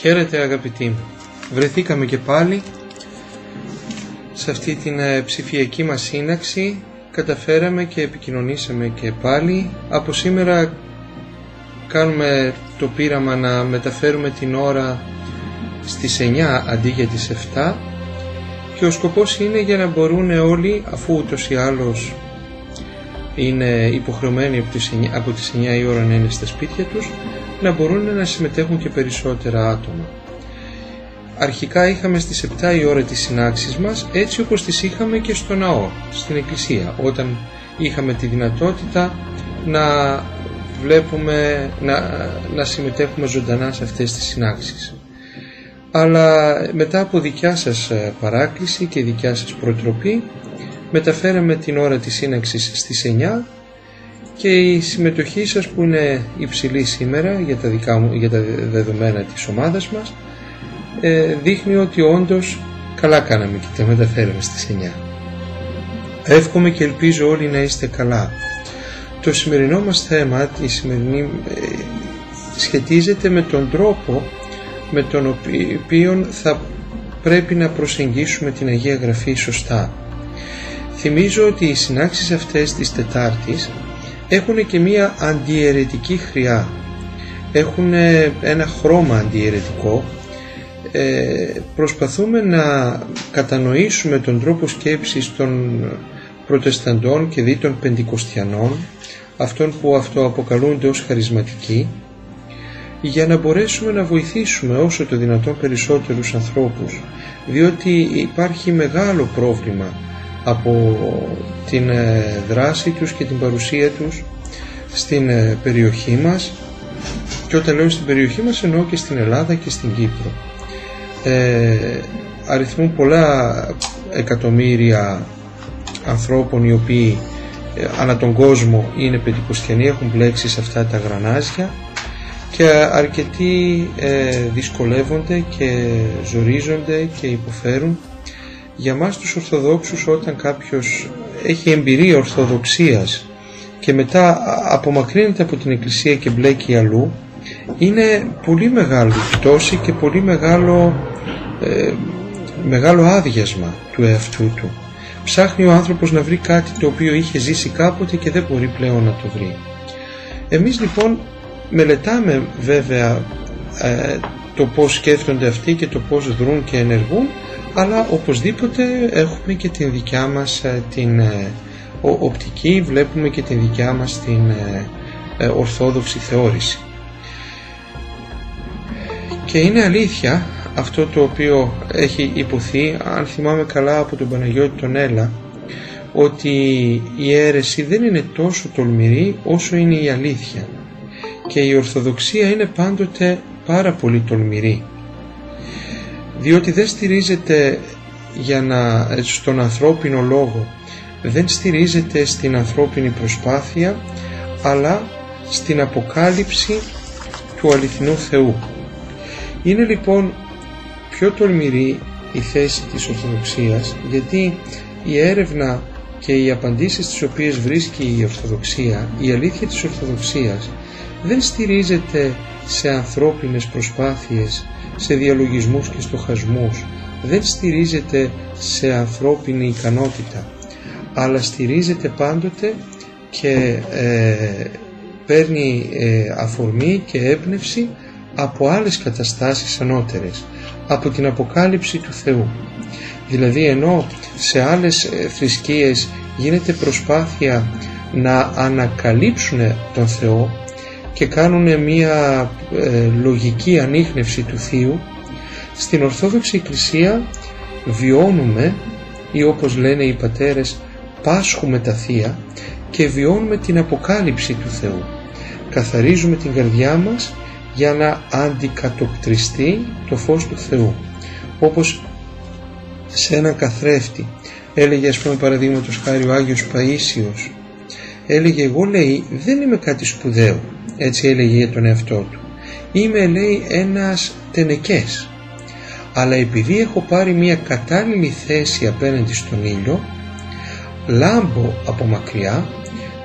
Χαίρετε αγαπητοί μου. Βρεθήκαμε και πάλι σε αυτή την ε, ψηφιακή μας σύναξη. Καταφέραμε και επικοινωνήσαμε και πάλι. Από σήμερα κάνουμε το πείραμα να μεταφέρουμε την ώρα στις 9 αντί για τις 7 και ο σκοπός είναι για να μπορούν όλοι αφού ούτως ή άλλως είναι υποχρεωμένοι από τις 9, από τις 9 η ώρα να είναι στα σπίτια τους να μπορούν να συμμετέχουν και περισσότερα άτομα. Αρχικά είχαμε στις 7 η ώρα τις συνάξεις μας έτσι όπως τις είχαμε και στο ναό, στην εκκλησία, όταν είχαμε τη δυνατότητα να βλέπουμε, να, να συμμετέχουμε ζωντανά σε αυτές τις συνάξεις. Αλλά μετά από δικιά σας ε, παράκληση και δικιά σας προτροπή μεταφέραμε την ώρα της σύναξης στις 9 και η συμμετοχή σας που είναι υψηλή σήμερα για τα, δικά μου, για τα δεδομένα της ομάδας μας ε, δείχνει ότι όντως καλά κάναμε και τα μεταφέραμε στις 9. Εύχομαι και ελπίζω όλοι να είστε καλά. Το σημερινό μας θέμα, η σημερινή, ε, σχετίζεται με τον τρόπο με τον οποίο θα πρέπει να προσεγγίσουμε την Αγία Γραφή σωστά. Θυμίζω ότι οι συνάξεις αυτές της Τετάρτης έχουν και μία αντιαιρετική χρειά. Έχουν ένα χρώμα αντιαιρετικό. Ε, προσπαθούμε να κατανοήσουμε τον τρόπο σκέψης των προτεσταντών και δι των πεντηκοστιανών, αυτών που αυτοαποκαλούνται ως χαρισματικοί, για να μπορέσουμε να βοηθήσουμε όσο το δυνατόν περισσότερους ανθρώπους, διότι υπάρχει μεγάλο πρόβλημα από την ε, δράση τους και την παρουσία τους στην ε, περιοχή μας και όταν λέω στην περιοχή μας εννοώ και στην Ελλάδα και στην Κύπρο. Ε, αριθμούν πολλά εκατομμύρια ανθρώπων οι οποίοι ε, ανά τον κόσμο είναι πεντηκοστιανοί, έχουν μπλέξει σε αυτά τα γρανάζια και αρκετοί ε, δυσκολεύονται και ζορίζονται και υποφέρουν για μας τους Ορθοδόξους όταν κάποιος έχει εμπειρία Ορθοδοξίας και μετά απομακρύνεται από την Εκκλησία και μπλέκει αλλού είναι πολύ μεγάλη πτώση και πολύ μεγάλο, ε, μεγάλο άδειασμα του εαυτού του. Ψάχνει ο άνθρωπος να βρει κάτι το οποίο είχε ζήσει κάποτε και δεν μπορεί πλέον να το βρει. Εμείς λοιπόν μελετάμε βέβαια ε, το πώς σκέφτονται αυτοί και το πώς δρούν και ενεργούν αλλά οπωσδήποτε έχουμε και την δικιά μας ε, την ε, οπτική, βλέπουμε και την δικιά μας την ε, ορθόδοξη θεώρηση. Και είναι αλήθεια αυτό το οποίο έχει υποθεί, αν θυμάμαι καλά από τον Παναγιώτη τον Έλα, ότι η αίρεση δεν είναι τόσο τολμηρή όσο είναι η αλήθεια και η Ορθοδοξία είναι πάντοτε πάρα πολύ τολμηρή διότι δεν στηρίζεται για να, στον ανθρώπινο λόγο δεν στηρίζεται στην ανθρώπινη προσπάθεια αλλά στην αποκάλυψη του αληθινού Θεού. Είναι λοιπόν πιο τολμηρή η θέση της Ορθοδοξίας γιατί η έρευνα και οι απαντήσεις τις οποίες βρίσκει η Ορθοδοξία, η αλήθεια της Ορθοδοξίας δεν στηρίζεται σε ανθρώπινες προσπάθειες σε διαλογισμούς και στοχασμούς, δεν στηρίζεται σε ανθρώπινη ικανότητα, αλλά στηρίζεται πάντοτε και ε, παίρνει ε, αφορμή και έμπνευση από άλλες καταστάσεις ανώτερες, από την αποκάλυψη του Θεού. Δηλαδή ενώ σε άλλες ε, θρησκείες γίνεται προσπάθεια να ανακαλύψουν τον Θεό και κάνουν μια ε, λογική ανείχνευση του Θείου. Στην Ορθόδοξη Εκκλησία βιώνουμε ή όπως λένε οι πατέρες πάσχουμε τα Θεία και βιώνουμε την αποκάλυψη του Θεού. Καθαρίζουμε την καρδιά μας για να αντικατοπτριστεί το φως του Θεού. Όπως σε έναν καθρέφτη έλεγε ας πούμε παραδείγματος χάρη ο Άγιος Παΐσιος έλεγε εγώ λέει δεν είμαι κάτι σπουδαίο έτσι έλεγε για τον εαυτό του. Είμαι λέει ένας τενεκές αλλά επειδή έχω πάρει μια κατάλληλη θέση απέναντι στον ήλιο λάμπω από μακριά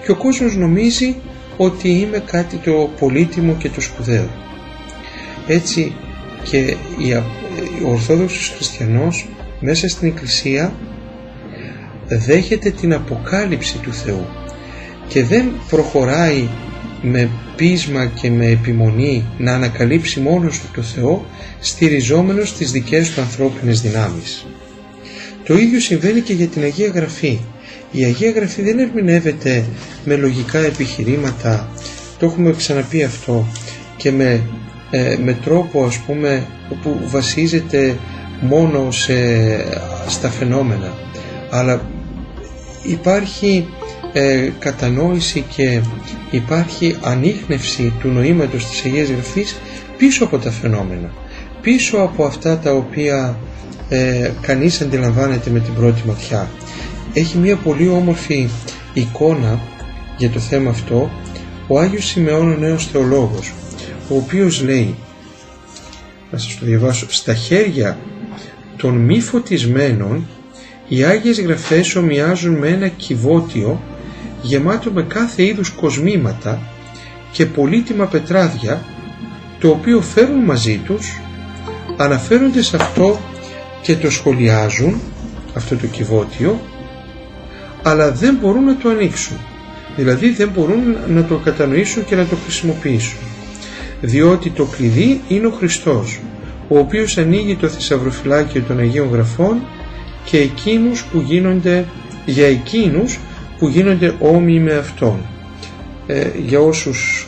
και ο κόσμος νομίζει ότι είμαι κάτι το πολύτιμο και το σπουδαίο. Έτσι και ο Ορθόδοξος Χριστιανός μέσα στην Εκκλησία δέχεται την αποκάλυψη του Θεού και δεν προχωράει με πείσμα και με επιμονή να ανακαλύψει μόνος του το Θεό στηριζόμενος στις δικές του ανθρώπινες δυνάμεις. Το ίδιο συμβαίνει και για την Αγία Γραφή. Η Αγία Γραφή δεν ερμηνεύεται με λογικά επιχειρήματα, το έχουμε ξαναπεί αυτό, και με, ε, με τρόπο ας πούμε που βασίζεται μόνο σε, στα φαινόμενα αλλά υπάρχει ε, κατανόηση και υπάρχει ανείχνευση του νοήματος της Αγίας Γραφής πίσω από τα φαινόμενα πίσω από αυτά τα οποία ε, κανείς αντιλαμβάνεται με την πρώτη ματιά. Έχει μια πολύ όμορφη εικόνα για το θέμα αυτό ο Άγιος Σιμεών ο νέος θεολόγος ο οποίος λέει να σας το διαβάσω στα χέρια των μη φωτισμένων οι Άγιες Γραφές ομοιάζουν με ένα κυβότιο γεμάτο με κάθε είδους κοσμήματα και πολύτιμα πετράδια το οποίο φέρουν μαζί τους αναφέρονται σε αυτό και το σχολιάζουν αυτό το κυβότιο αλλά δεν μπορούν να το ανοίξουν. Δηλαδή δεν μπορούν να το κατανοήσουν και να το χρησιμοποιήσουν. Διότι το κλειδί είναι ο Χριστός ο οποίος ανοίγει το θησαυροφυλάκιο των Αγίων Γραφών και εκείνους που γίνονται για εκείνους που γίνονται όμοιοι με Αυτόν. Ε, για όσους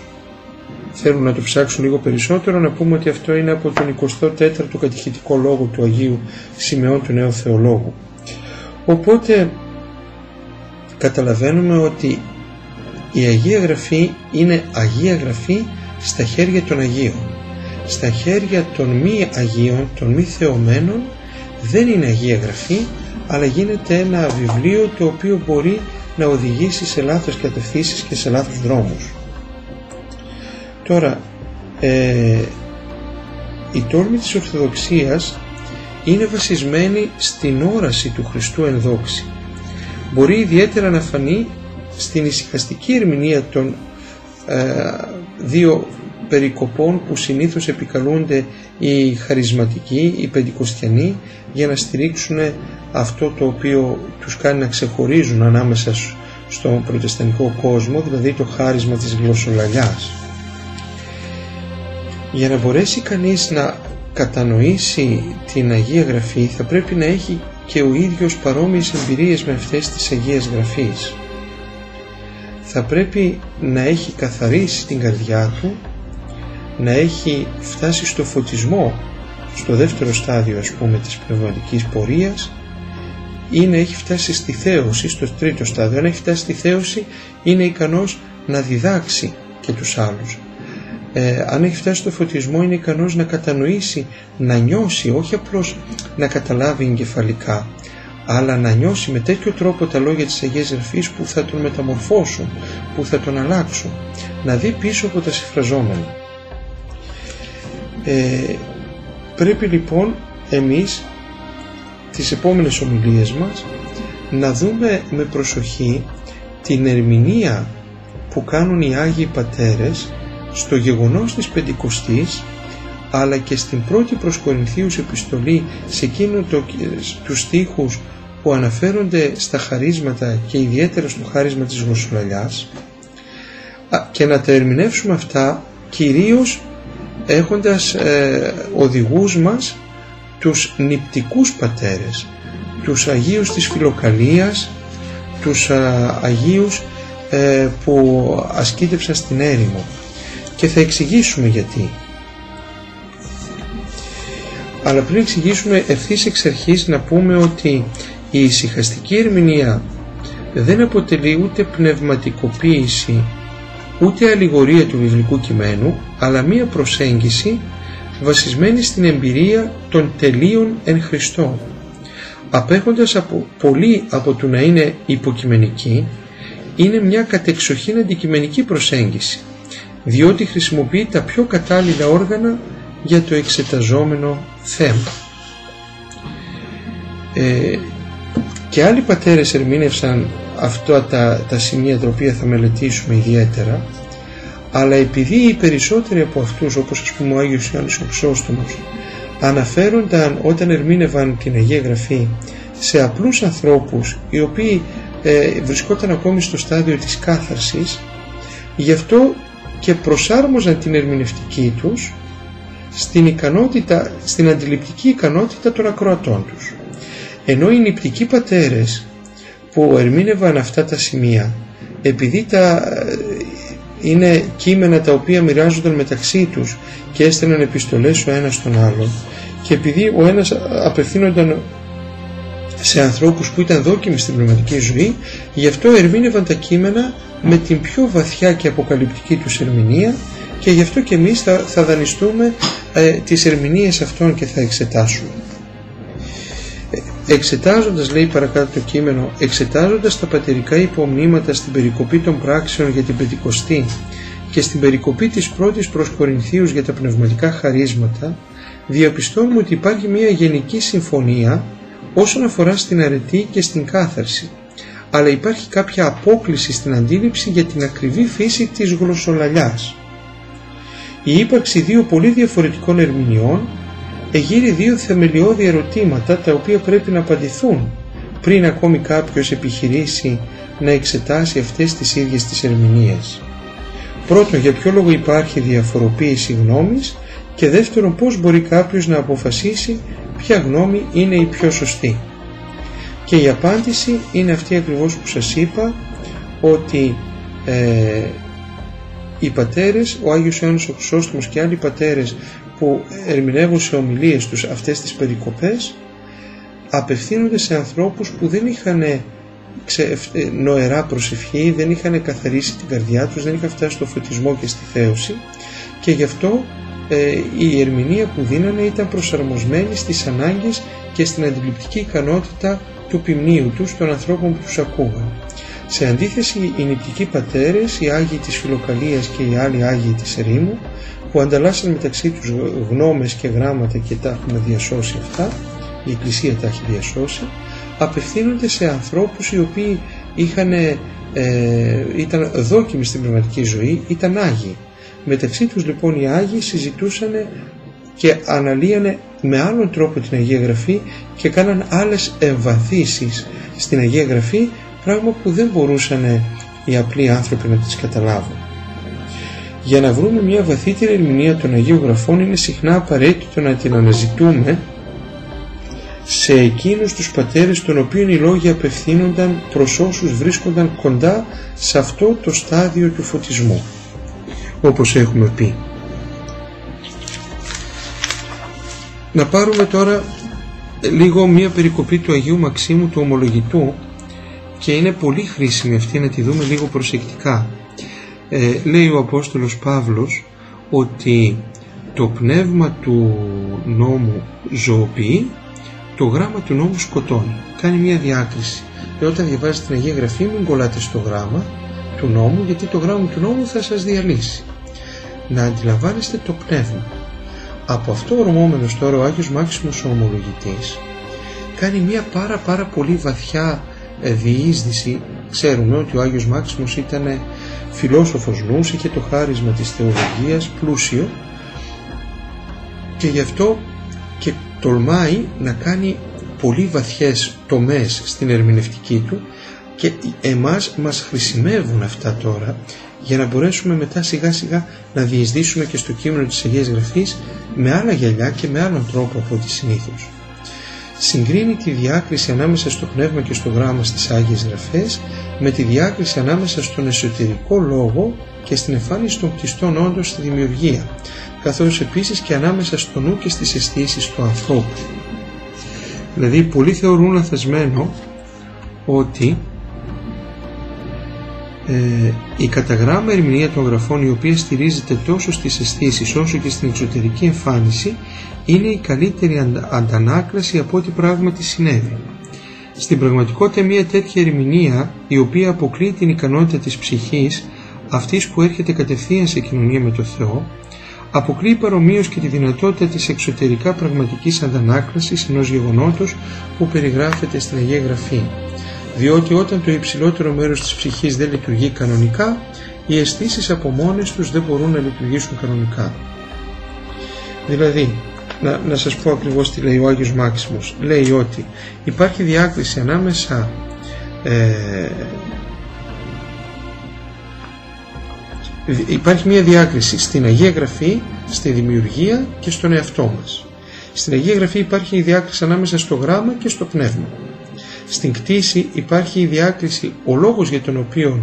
θέλουν να το ψάξουν λίγο περισσότερο να πούμε ότι αυτό είναι από τον 24ο κατηχητικό λόγο του Αγίου Σημεών του Νέου Θεολόγου. Οπότε καταλαβαίνουμε ότι η Αγία Γραφή είναι Αγία Γραφή στα χέρια των Αγίων. Στα χέρια των μη Αγίων, των μη θεωμένων δεν είναι Αγία Γραφή αλλά γίνεται ένα βιβλίο το οποίο μπορεί να οδηγήσει σε λάθος κατευθύνσεις και σε λάθος δρόμους. Τώρα, ε, η τόρμη της Ορθοδοξίας είναι βασισμένη στην όραση του Χριστού ενδόξη. Μπορεί ιδιαίτερα να φανεί στην ησυχαστική ερμηνεία των ε, δύο περικοπών που συνήθως επικαλούνται οι χαρισματικοί, οι πεντηκοστιανοί για να στηρίξουν αυτό το οποίο τους κάνει να ξεχωρίζουν ανάμεσα στον προτεσταντικό κόσμο, δηλαδή το χάρισμα της γλωσσολαλιάς. Για να μπορέσει κανείς να κατανοήσει την Αγία Γραφή θα πρέπει να έχει και ο ίδιος παρόμοιες εμπειρίες με αυτές της Αγίας Γραφής. Θα πρέπει να έχει καθαρίσει την καρδιά του, να έχει φτάσει στο φωτισμό, στο δεύτερο στάδιο ας πούμε της πνευματικής πορείας ή να έχει φτάσει στη θέωση, στο τρίτο στάδιο. Αν έχει φτάσει στη θέωση είναι ικανός να διδάξει και τους άλλους. Ε, αν έχει φτάσει στο φωτισμό είναι ικανός να κατανοήσει, να νιώσει, όχι απλώς να καταλάβει εγκεφαλικά, αλλά να νιώσει με τέτοιο τρόπο τα λόγια της Αγίας Γραφής που θα τον μεταμορφώσουν, που θα τον αλλάξουν, να δει πίσω από τα συμφραζόμενα. Ε, πρέπει λοιπόν εμείς τις επόμενες ομιλίες μας να δούμε με προσοχή την ερμηνεία που κάνουν οι Άγιοι Πατέρες στο γεγονός της Πεντηκοστής αλλά και στην πρώτη προς Κορινθίους επιστολή σε εκείνο το, τους στίχους που αναφέρονται στα χαρίσματα και ιδιαίτερα στο χάρισμα της γλωσσολαλιάς και να τα ερμηνεύσουμε αυτά κυρίως έχοντας ε, οδηγούς μας τους νηπτικούς πατέρες, τους Αγίους της Φιλοκαλίας, τους α, Αγίους ε, που ασκήτευσαν στην έρημο και θα εξηγήσουμε γιατί. Αλλά πριν εξηγήσουμε ευθύς εξ αρχής να πούμε ότι η ησυχαστική ερμηνεία δεν αποτελεί ούτε πνευματικοποίηση ούτε αλληγορία του βιβλικού κειμένου αλλά μία προσέγγιση βασισμένη στην εμπειρία των τελείων εν Χριστώ. Απέχοντας από, πολύ από το να είναι υποκειμενική, είναι μια κατεξοχήν αντικειμενική προσέγγιση, διότι χρησιμοποιεί τα πιο κατάλληλα όργανα για το εξεταζόμενο θέμα. Ε, και άλλοι πατέρες ερμήνευσαν αυτά τα, τα σημεία τα οποία θα μελετήσουμε ιδιαίτερα αλλά επειδή οι περισσότεροι από αυτούς όπως ας πούμε ο Άγιος Ιωάννης ο Χρυσόστομος αναφέρονταν όταν ερμήνευαν την Αγία Γραφή σε απλούς ανθρώπους οι οποίοι ε, βρισκόταν ακόμη στο στάδιο της κάθαρσης γι' αυτό και προσάρμοζαν την ερμηνευτική τους στην, ικανότητα, στην αντιληπτική ικανότητα των ακροατών τους. Ενώ οι νηπτικοί πατέρες που ερμήνευαν αυτά τα σημεία επειδή τα ε, είναι κείμενα τα οποία μοιράζονταν μεταξύ τους και έστελναν επιστολές ο ένας στον άλλον και επειδή ο ένας απευθύνονταν σε ανθρώπους που ήταν δόκιμοι στην πνευματική ζωή γι' αυτό ερμήνευαν τα κείμενα με την πιο βαθιά και αποκαλυπτική τους ερμηνεία και γι' αυτό και εμείς θα, θα δανειστούμε ε, τις ερμηνείες αυτών και θα εξετάσουμε. Ε, εξετάζοντας, λέει παρακάτω το κείμενο, εξετάζοντας τα πατερικά υπομνήματα στην περικοπή των πράξεων για την Πεντηκοστή και στην περικοπή της πρώτης προς Κορινθίους για τα πνευματικά χαρίσματα, διαπιστώνουμε ότι υπάρχει μια γενική συμφωνία όσον αφορά στην αρετή και στην κάθαρση, αλλά υπάρχει κάποια απόκληση στην αντίληψη για την ακριβή φύση της γλωσσολαλιάς. Η ύπαρξη δύο πολύ διαφορετικών ερμηνεών εγείρει δύο θεμελιώδη ερωτήματα τα οποία πρέπει να απαντηθούν πριν ακόμη κάποιος επιχειρήσει να εξετάσει αυτές τις ίδιες τις ερμηνείες. Πρώτον, για ποιο λόγο υπάρχει διαφοροποίηση γνώμης και δεύτερον, πώς μπορεί κάποιος να αποφασίσει ποια γνώμη είναι η πιο σωστή. Και η απάντηση είναι αυτή ακριβώς που σας είπα ότι ε, οι πατέρες, ο Άγιος Ιωάννης ο Χρυσόστομος και άλλοι πατέρες που ερμηνεύουν σε ομιλίες τους αυτές τις περικοπές απευθύνονται σε ανθρώπους που δεν είχαν ε, νοερά προσευχή, δεν είχαν καθαρίσει την καρδιά τους, δεν είχαν φτάσει στο φωτισμό και στη θέωση και γι' αυτό ε, η ερμηνεία που δίνανε ήταν προσαρμοσμένη στις ανάγκες και στην αντιληπτική ικανότητα του ποιμνίου τους των ανθρώπων που τους ακούγαν. Σε αντίθεση οι νηπτικοί πατέρες, οι Άγιοι της Φιλοκαλίας και οι άλλοι Άγιοι της Ερήμου που ανταλλάσσαν μεταξύ τους γνώμες και γράμματα και τα έχουμε διασώσει αυτά, η Εκκλησία τα έχει διασώσει, απευθύνονται σε ανθρώπους οι οποίοι είχαν, ε, ήταν δόκιμοι στην πνευματική ζωή, ήταν Άγιοι. Μεταξύ τους λοιπόν οι Άγιοι συζητούσαν και αναλύανε με άλλον τρόπο την Αγία Γραφή και κάναν άλλες εμβαθύσεις στην Αγία Γραφή πράγμα που δεν μπορούσαν οι απλοί άνθρωποι να τις καταλάβουν. Για να βρούμε μια βαθύτερη ερμηνεία των Αγίων Γραφών είναι συχνά απαραίτητο να την αναζητούμε σε εκείνους τους πατέρες των οποίων οι λόγοι απευθύνονταν προς όσους βρίσκονταν κοντά σε αυτό το στάδιο του φωτισμού όπως έχουμε πει. Να πάρουμε τώρα λίγο μία περικοπή του Αγίου Μαξίμου του Ομολογητού και είναι πολύ χρήσιμη αυτή να τη δούμε λίγο προσεκτικά. Ε, λέει ο Απόστολος Παύλος ότι το πνεύμα του νόμου ζωοποιεί, το γράμμα του νόμου σκοτώνει. Κάνει μια διάκριση. Και όταν διαβάζετε την Αγία Γραφή μην κολλάτε στο γράμμα του νόμου γιατί το γράμμα του νόμου θα σας διαλύσει. Να αντιλαμβάνεστε το πνεύμα. Από αυτό ορμόμενος τώρα ο Άγιος Μάξιμος ο Ομολογητής κάνει μια πάρα πάρα πολύ βαθιά διείσδυση ξέρουμε ότι ο Άγιος Μάξιμος ήταν φιλόσοφος νους, είχε το χάρισμα της θεολογίας, πλούσιο και γι' αυτό και τολμάει να κάνει πολύ βαθιές τομές στην ερμηνευτική του και εμάς μας χρησιμεύουν αυτά τώρα για να μπορέσουμε μετά σιγά σιγά να διεισδύσουμε και στο κείμενο της Αγίας Γραφής με άλλα γυαλιά και με άλλον τρόπο από ό,τι συνήθως συγκρίνει τη διάκριση ανάμεσα στο πνεύμα και στο γράμμα στις Άγιες Γραφές με τη διάκριση ανάμεσα στον εσωτερικό λόγο και στην εμφάνιση των κτιστών όντως στη δημιουργία, καθώς επίσης και ανάμεσα στο νου και στις αισθήσεις του ανθρώπου. Δηλαδή, πολλοί θεωρούν λαθασμένο ότι ε, η καταγράμμα ερμηνεία των γραφών η οποία στηρίζεται τόσο στις αισθήσεις όσο και στην εξωτερική εμφάνιση είναι η καλύτερη αντανάκλαση από ό,τι πράγματι συνέβη. Στην πραγματικότητα μια τέτοια ερμηνεία η οποία αποκλεί την ικανότητα της ψυχής αυτής που έρχεται κατευθείαν σε κοινωνία με το Θεό αποκλεί παρομοίως και τη δυνατότητα της εξωτερικά πραγματικής αντανάκλασης ενός γεγονότος που περιγράφεται στην Αγία Γραφή διότι όταν το υψηλότερο μέρος της ψυχής δεν λειτουργεί κανονικά οι αισθήσεις από μόνες τους δεν μπορούν να λειτουργήσουν κανονικά. Δηλαδή, να, να σας πω ακριβώς τι λέει ο Άγιος Μάξιμος. Λέει ότι υπάρχει διάκριση ανάμεσα ε, υπάρχει μια διάκριση στην Αγία Γραφή, στη δημιουργία και στον εαυτό μας. Στην Αγία Γραφή υπάρχει η διάκριση ανάμεσα στο γράμμα και στο πνεύμα. Στην κτήση υπάρχει η διάκριση, ο λόγος για τον οποίο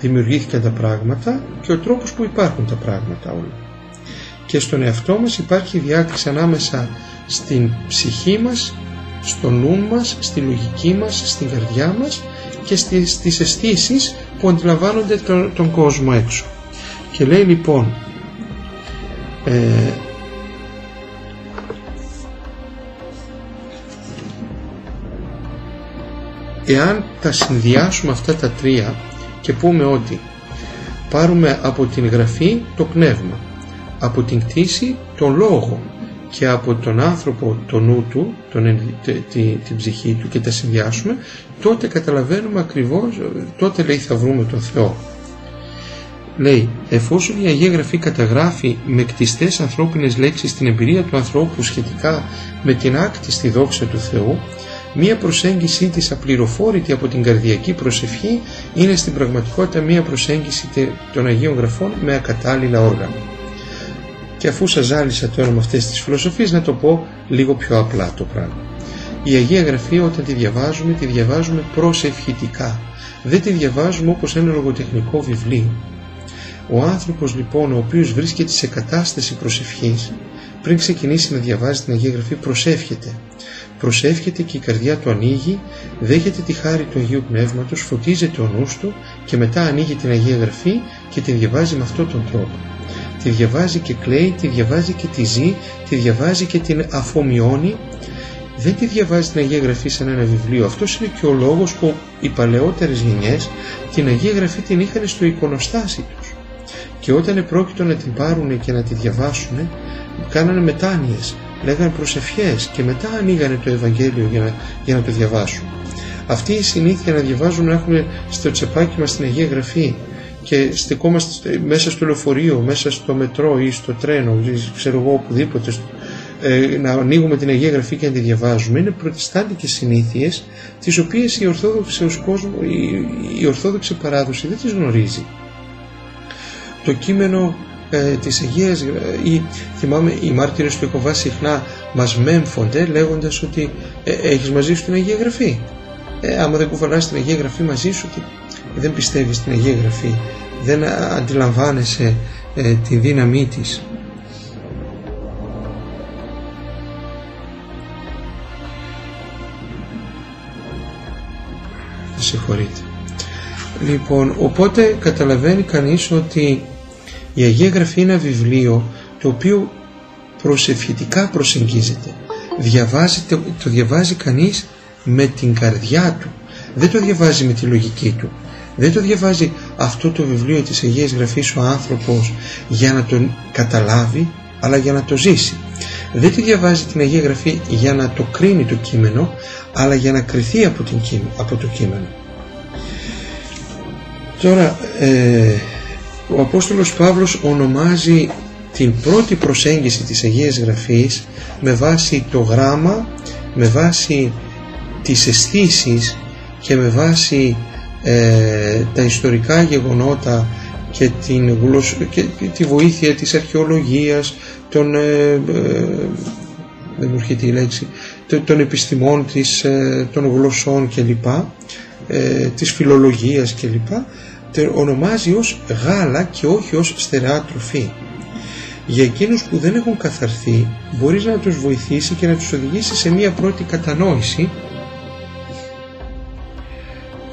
δημιουργήθηκαν τα πράγματα και ο τρόπος που υπάρχουν τα πράγματα όλα. Και στον εαυτό μας υπάρχει η διάκριση ανάμεσα στην ψυχή μας, στο νου μας, στη λογική μας, στην καρδιά μας και στις, στις αισθήσεις που αντιλαμβάνονται τον, τον κόσμο έξω. Και λέει λοιπόν ε, εάν τα συνδυάσουμε αυτά τα τρία και πούμε ότι πάρουμε από την γραφή το πνεύμα, από την κτήση τον λόγο και από τον άνθρωπο το νου του, τον, την ψυχή του και τα συνδυάσουμε, τότε καταλαβαίνουμε ακριβώς, τότε λέει θα βρούμε τον Θεό. Λέει, εφόσον η Αγία Γραφή καταγράφει με κτιστές ανθρώπινες λέξεις την εμπειρία του ανθρώπου σχετικά με την άκτιστη δόξα του Θεού, Μία προσέγγιση της απληροφόρητη από την καρδιακή προσευχή είναι στην πραγματικότητα μία προσέγγιση των Αγίων Γραφών με ακατάλληλα όργανα. Και αφού σας ζάλισα το όνομα αυτές τις φιλοσοφίες να το πω λίγο πιο απλά το πράγμα. Η Αγία Γραφή όταν τη διαβάζουμε, τη διαβάζουμε προσευχητικά. Δεν τη διαβάζουμε όπως ένα λογοτεχνικό βιβλίο. Ο άνθρωπος λοιπόν ο οποίος βρίσκεται σε κατάσταση προσευχής πριν ξεκινήσει να διαβάζει την Αγία Γραφή προσεύχεται προσεύχεται και η καρδιά του ανοίγει, δέχεται τη χάρη του Αγίου Πνεύματος, φωτίζεται ο νους του και μετά ανοίγει την Αγία Γραφή και τη διαβάζει με αυτόν τον τρόπο. Τη διαβάζει και κλαίει, τη διαβάζει και τη ζει, τη διαβάζει και την αφομοιώνει. Δεν τη διαβάζει την Αγία Γραφή σαν ένα βιβλίο. Αυτός είναι και ο λόγος που οι παλαιότερες γενιές την Αγία Γραφή την είχαν στο εικονοστάσι τους. Και όταν επρόκειτο να την πάρουν και να τη διαβάσουν, κάνανε μετάνοιες λέγανε προσευχές και μετά ανοίγανε το Ευαγγέλιο για να, για να το διαβάσουν. Αυτή η συνήθεια να διαβάζουν να έχουμε στο τσεπάκι μας την Αγία Γραφή και στεκόμαστε μέσα στο λεωφορείο, μέσα στο μετρό ή στο τρένο, ξέρω εγώ οπουδήποτε, ε, να ανοίγουμε την Αγία Γραφή και να τη διαβάζουμε είναι προτεστάντικες συνήθειες τις οποίες η Ορθόδοξη, κόσμος, η, η Ορθόδοξη παράδοση δεν τις γνωρίζει. Το κείμενο ε, της Αγίας ή θυμάμαι οι μάρτυρες του Ιεχωβά συχνά μας μέμφονται λέγοντας ότι ε, έχεις μαζί σου την Αγία Γραφή. Ε, άμα δεν κουβαλάς την Αγία Γραφή μαζί σου ότι δεν πιστεύεις στην Αγία Γραφή δεν αντιλαμβάνεσαι ε, τη δύναμή της. Συγχωρείτε λοιπόν οπότε καταλαβαίνει κανείς ότι η Αγία Γραφή είναι ένα βιβλίο το οποίο προσευχητικά προσεγγίζεται. Διαβάζεται, το διαβάζει κανείς με την καρδιά του. Δεν το διαβάζει με τη λογική του. Δεν το διαβάζει αυτό το βιβλίο της Αγίας Γραφής ο άνθρωπος για να τον καταλάβει αλλά για να το ζήσει. Δεν τη διαβάζει την Αγία Γραφή για να το κρίνει το κείμενο αλλά για να κριθεί από, την, από το κείμενο. Τώρα ε, ο Απόστολος Παύλος ονομάζει την πρώτη προσέγγιση της Αγίας Γραφής με βάση το γράμμα, με βάση τις αισθήσεις και με βάση ε, τα ιστορικά γεγονότα και, την και τη βοήθεια της αρχαιολογίας, των, ε, ε δεν μου έρχεται η λέξη, των επιστημών, της, ε, των γλωσσών κλπ, ε, της φιλολογίας κλπ ονομάζει ως γάλα και όχι ως στερεά τροφή. Για εκείνους που δεν έχουν καθαρθεί μπορείς να τους βοηθήσει και να τους οδηγήσει σε μία πρώτη κατανόηση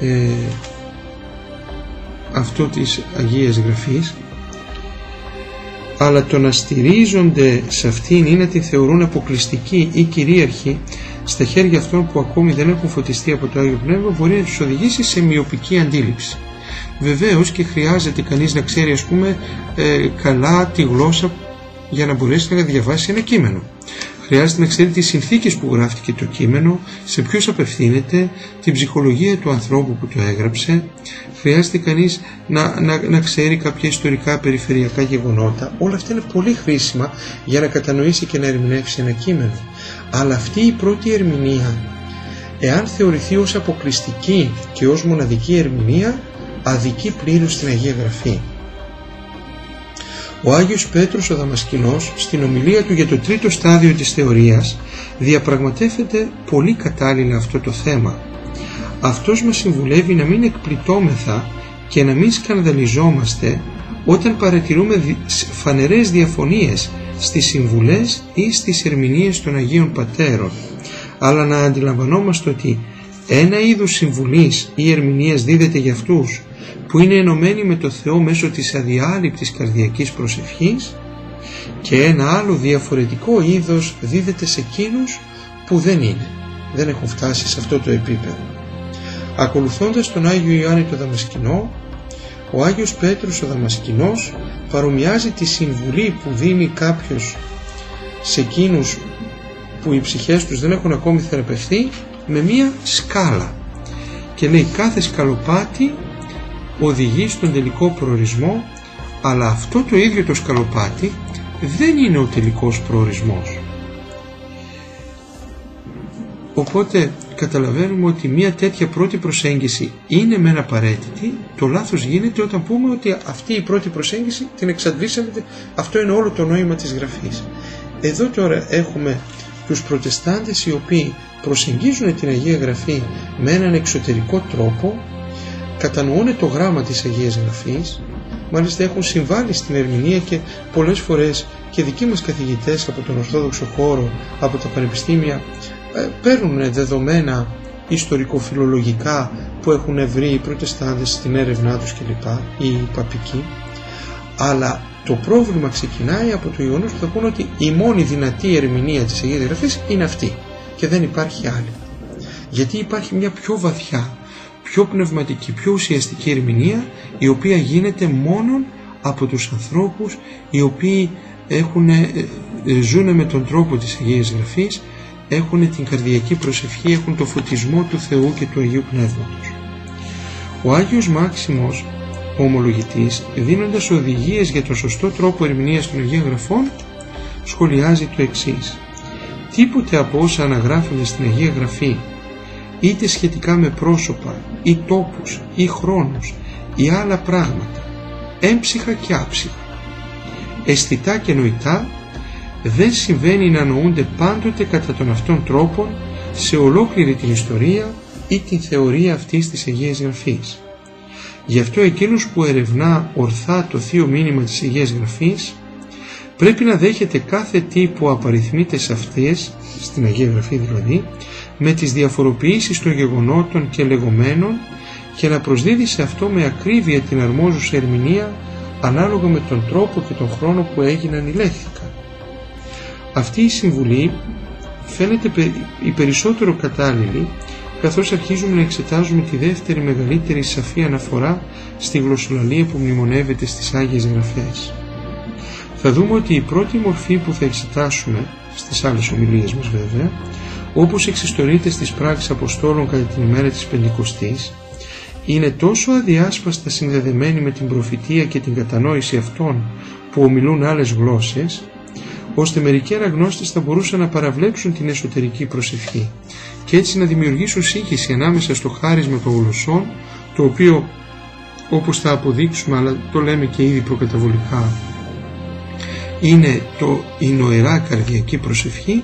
ε, αυτό της Αγίας Γραφής αλλά το να στηρίζονται σε αυτήν ή να τη θεωρούν αποκλειστική ή κυρίαρχη στα χέρια αυτών που ακόμη δεν έχουν φωτιστεί από το Άγιο Πνεύμα μπορεί να τους οδηγήσει σε μειοπική αντίληψη. Βεβαίως και χρειάζεται κανείς να ξέρει ας πούμε ε, καλά τη γλώσσα για να μπορέσει να διαβάσει ένα κείμενο. Χρειάζεται να ξέρει τις συνθήκες που γράφτηκε το κείμενο, σε ποιους απευθύνεται, την ψυχολογία του ανθρώπου που το έγραψε. Χρειάζεται κανείς να, να, να ξέρει κάποια ιστορικά περιφερειακά γεγονότα. Όλα αυτά είναι πολύ χρήσιμα για να κατανοήσει και να ερμηνεύσει ένα κείμενο. Αλλά αυτή η πρώτη ερμηνεία, εάν θεωρηθεί ως αποκλειστική και ως μοναδική ερμηνεία, αδικεί πλήρως την Αγία Γραφή. Ο Άγιος Πέτρος ο Δαμασκηνός στην ομιλία του για το τρίτο στάδιο της θεωρίας διαπραγματεύεται πολύ κατάλληλα αυτό το θέμα. Αυτός μας συμβουλεύει να μην εκπλητώμεθα και να μην σκανδαλιζόμαστε όταν παρατηρούμε φανερές διαφωνίες στις συμβουλές ή στις ερμηνείες των Αγίων Πατέρων αλλά να αντιλαμβανόμαστε ότι ένα είδος συμβουλής ή ερμηνείας δίδεται για αυτούς που είναι ενωμένοι με το Θεό μέσω της αδιάλειπτης καρδιακής προσευχής και ένα άλλο διαφορετικό είδος δίδεται σε εκείνους που δεν είναι, δεν έχουν φτάσει σε αυτό το επίπεδο. Ακολουθώντας τον Άγιο Ιωάννη το Δαμασκηνό, ο Άγιος Πέτρος ο Δαμασκηνός παρομοιάζει τη συμβουλή που δίνει κάποιος σε εκείνους που οι ψυχές τους δεν έχουν ακόμη θεραπευθεί με μία σκάλα και λέει κάθε σκαλοπάτι οδηγεί στον τελικό προορισμό αλλά αυτό το ίδιο το σκαλοπάτι δεν είναι ο τελικός προορισμός. Οπότε καταλαβαίνουμε ότι μια τέτοια πρώτη προσέγγιση είναι μεν απαραίτητη, το λάθος γίνεται όταν πούμε ότι αυτή η πρώτη προσέγγιση την εξαντλήσαμε, αυτό είναι όλο το νόημα της γραφής. Εδώ τώρα έχουμε τους προτεστάντες οι οποίοι προσεγγίζουν την Αγία Γραφή με έναν εξωτερικό τρόπο κατανοούν το γράμμα της Αγίας Γραφής μάλιστα έχουν συμβάλει στην ερμηνεία και πολλές φορές και δικοί μας καθηγητές από τον Ορθόδοξο χώρο, από τα πανεπιστήμια ε, παίρνουν δεδομένα ιστορικοφιλολογικά που έχουν βρει οι προτεστάντες στην έρευνά τους κλπ. ή οι παπικοί αλλά το πρόβλημα ξεκινάει από το γεγονός που θα πούνε ότι η μόνη δυνατή ερμηνεία της Αγίας Γραφής είναι αυτή και δεν υπάρχει άλλη. Γιατί υπάρχει μια πιο βαθιά πιο πνευματική, πιο ουσιαστική ερμηνεία η οποία γίνεται μόνο από τους ανθρώπους οι οποίοι έχουν, ε, ε, ζουν με τον τρόπο της Αγίας Γραφής έχουν την καρδιακή προσευχή, έχουν το φωτισμό του Θεού και του Αγίου Πνεύματος. Ο Άγιος Μάξιμος, ο ομολογητής, δίνοντας οδηγίες για τον σωστό τρόπο ερμηνείας των Αγίων Γραφών, σχολιάζει το εξής. Τίποτε από όσα αναγράφονται στην Αγία Γραφή είτε σχετικά με πρόσωπα ή τόπους ή χρόνους ή άλλα πράγματα, έμψυχα και άψυχα, αισθητά και νοητά, δεν συμβαίνει να νοούνται πάντοτε κατά τον αυτόν τρόπο σε ολόκληρη την ιστορία ή την θεωρία αυτής της Αγίας Γραφής. Γι' αυτό εκείνος που ερευνά ορθά το θείο μήνυμα της Αγίας Γραφής πρέπει να δέχεται κάθε τι που απαριθμείται σε αυτές, στην Αγία Γραφή δηλαδή, με τις διαφοροποιήσεις των γεγονότων και λεγόμενων και να προσδίδει σε αυτό με ακρίβεια την αρμόζουσα ερμηνεία ανάλογα με τον τρόπο και τον χρόνο που έγιναν οι λέχθηκαν. Αυτή η συμβουλή φαίνεται η περισσότερο κατάλληλη καθώς αρχίζουμε να εξετάζουμε τη δεύτερη μεγαλύτερη σαφή αναφορά στη γλωσσολαλία που μνημονεύεται στις Άγιες Γραφές. Θα δούμε ότι η πρώτη μορφή που θα εξετάσουμε, στις άλλες ομιλίες μας βέβαια, όπως εξιστορείται στις πράξεις Αποστόλων κατά την ημέρα της Πεντηκοστής, είναι τόσο αδιάσπαστα συνδεδεμένη με την προφητεία και την κατανόηση αυτών που ομιλούν άλλες γλώσσες, ώστε μερικοί αναγνώστες θα μπορούσαν να παραβλέψουν την εσωτερική προσευχή και έτσι να δημιουργήσουν σύγχυση ανάμεσα στο χάρισμα των γλωσσών, το οποίο όπως θα αποδείξουμε αλλά το λέμε και ήδη προκαταβολικά είναι το η νοερά καρδιακή προσευχή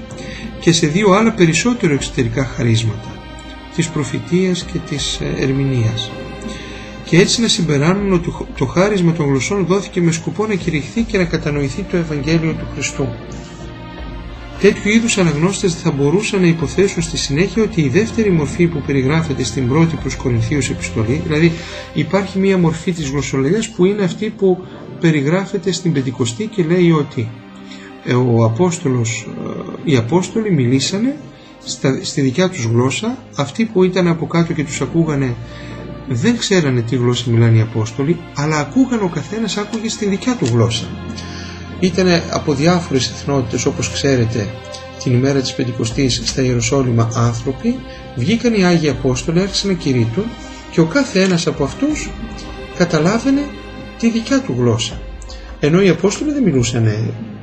και σε δύο άλλα περισσότερο εξωτερικά χαρίσματα της προφητείας και της ε, ερμηνείας και έτσι να συμπεράνουν ότι το χάρισμα των γλωσσών δόθηκε με σκοπό να κηρυχθεί και να κατανοηθεί το Ευαγγέλιο του Χριστού. Τέτοιου είδους αναγνώστες θα μπορούσαν να υποθέσουν στη συνέχεια ότι η δεύτερη μορφή που περιγράφεται στην πρώτη προς Κορινθίους επιστολή, δηλαδή υπάρχει μία μορφή της γλωσσολογίας που είναι αυτή που περιγράφεται στην Πεντηκοστή και λέει ότι ε, ο Απόστολος, ε, οι Απόστολοι μιλήσανε στα, στη δικιά τους γλώσσα, αυτοί που ήταν από κάτω και τους ακούγανε δεν ξέρανε τι γλώσσα μιλάνε οι Απόστολοι, αλλά ακούγαν ο καθένας άκουγε στη δικιά του γλώσσα. Ήτανε από διάφορες εθνότητες όπως ξέρετε την ημέρα της Πεντηκοστής στα Ιεροσόλυμα άνθρωποι, βγήκαν οι Άγιοι Απόστολοι, άρχισαν να κηρύττουν και ο κάθε ένας από αυτούς καταλάβαινε τη δικιά του γλώσσα. Ενώ οι Απόστολοι δεν μιλούσαν,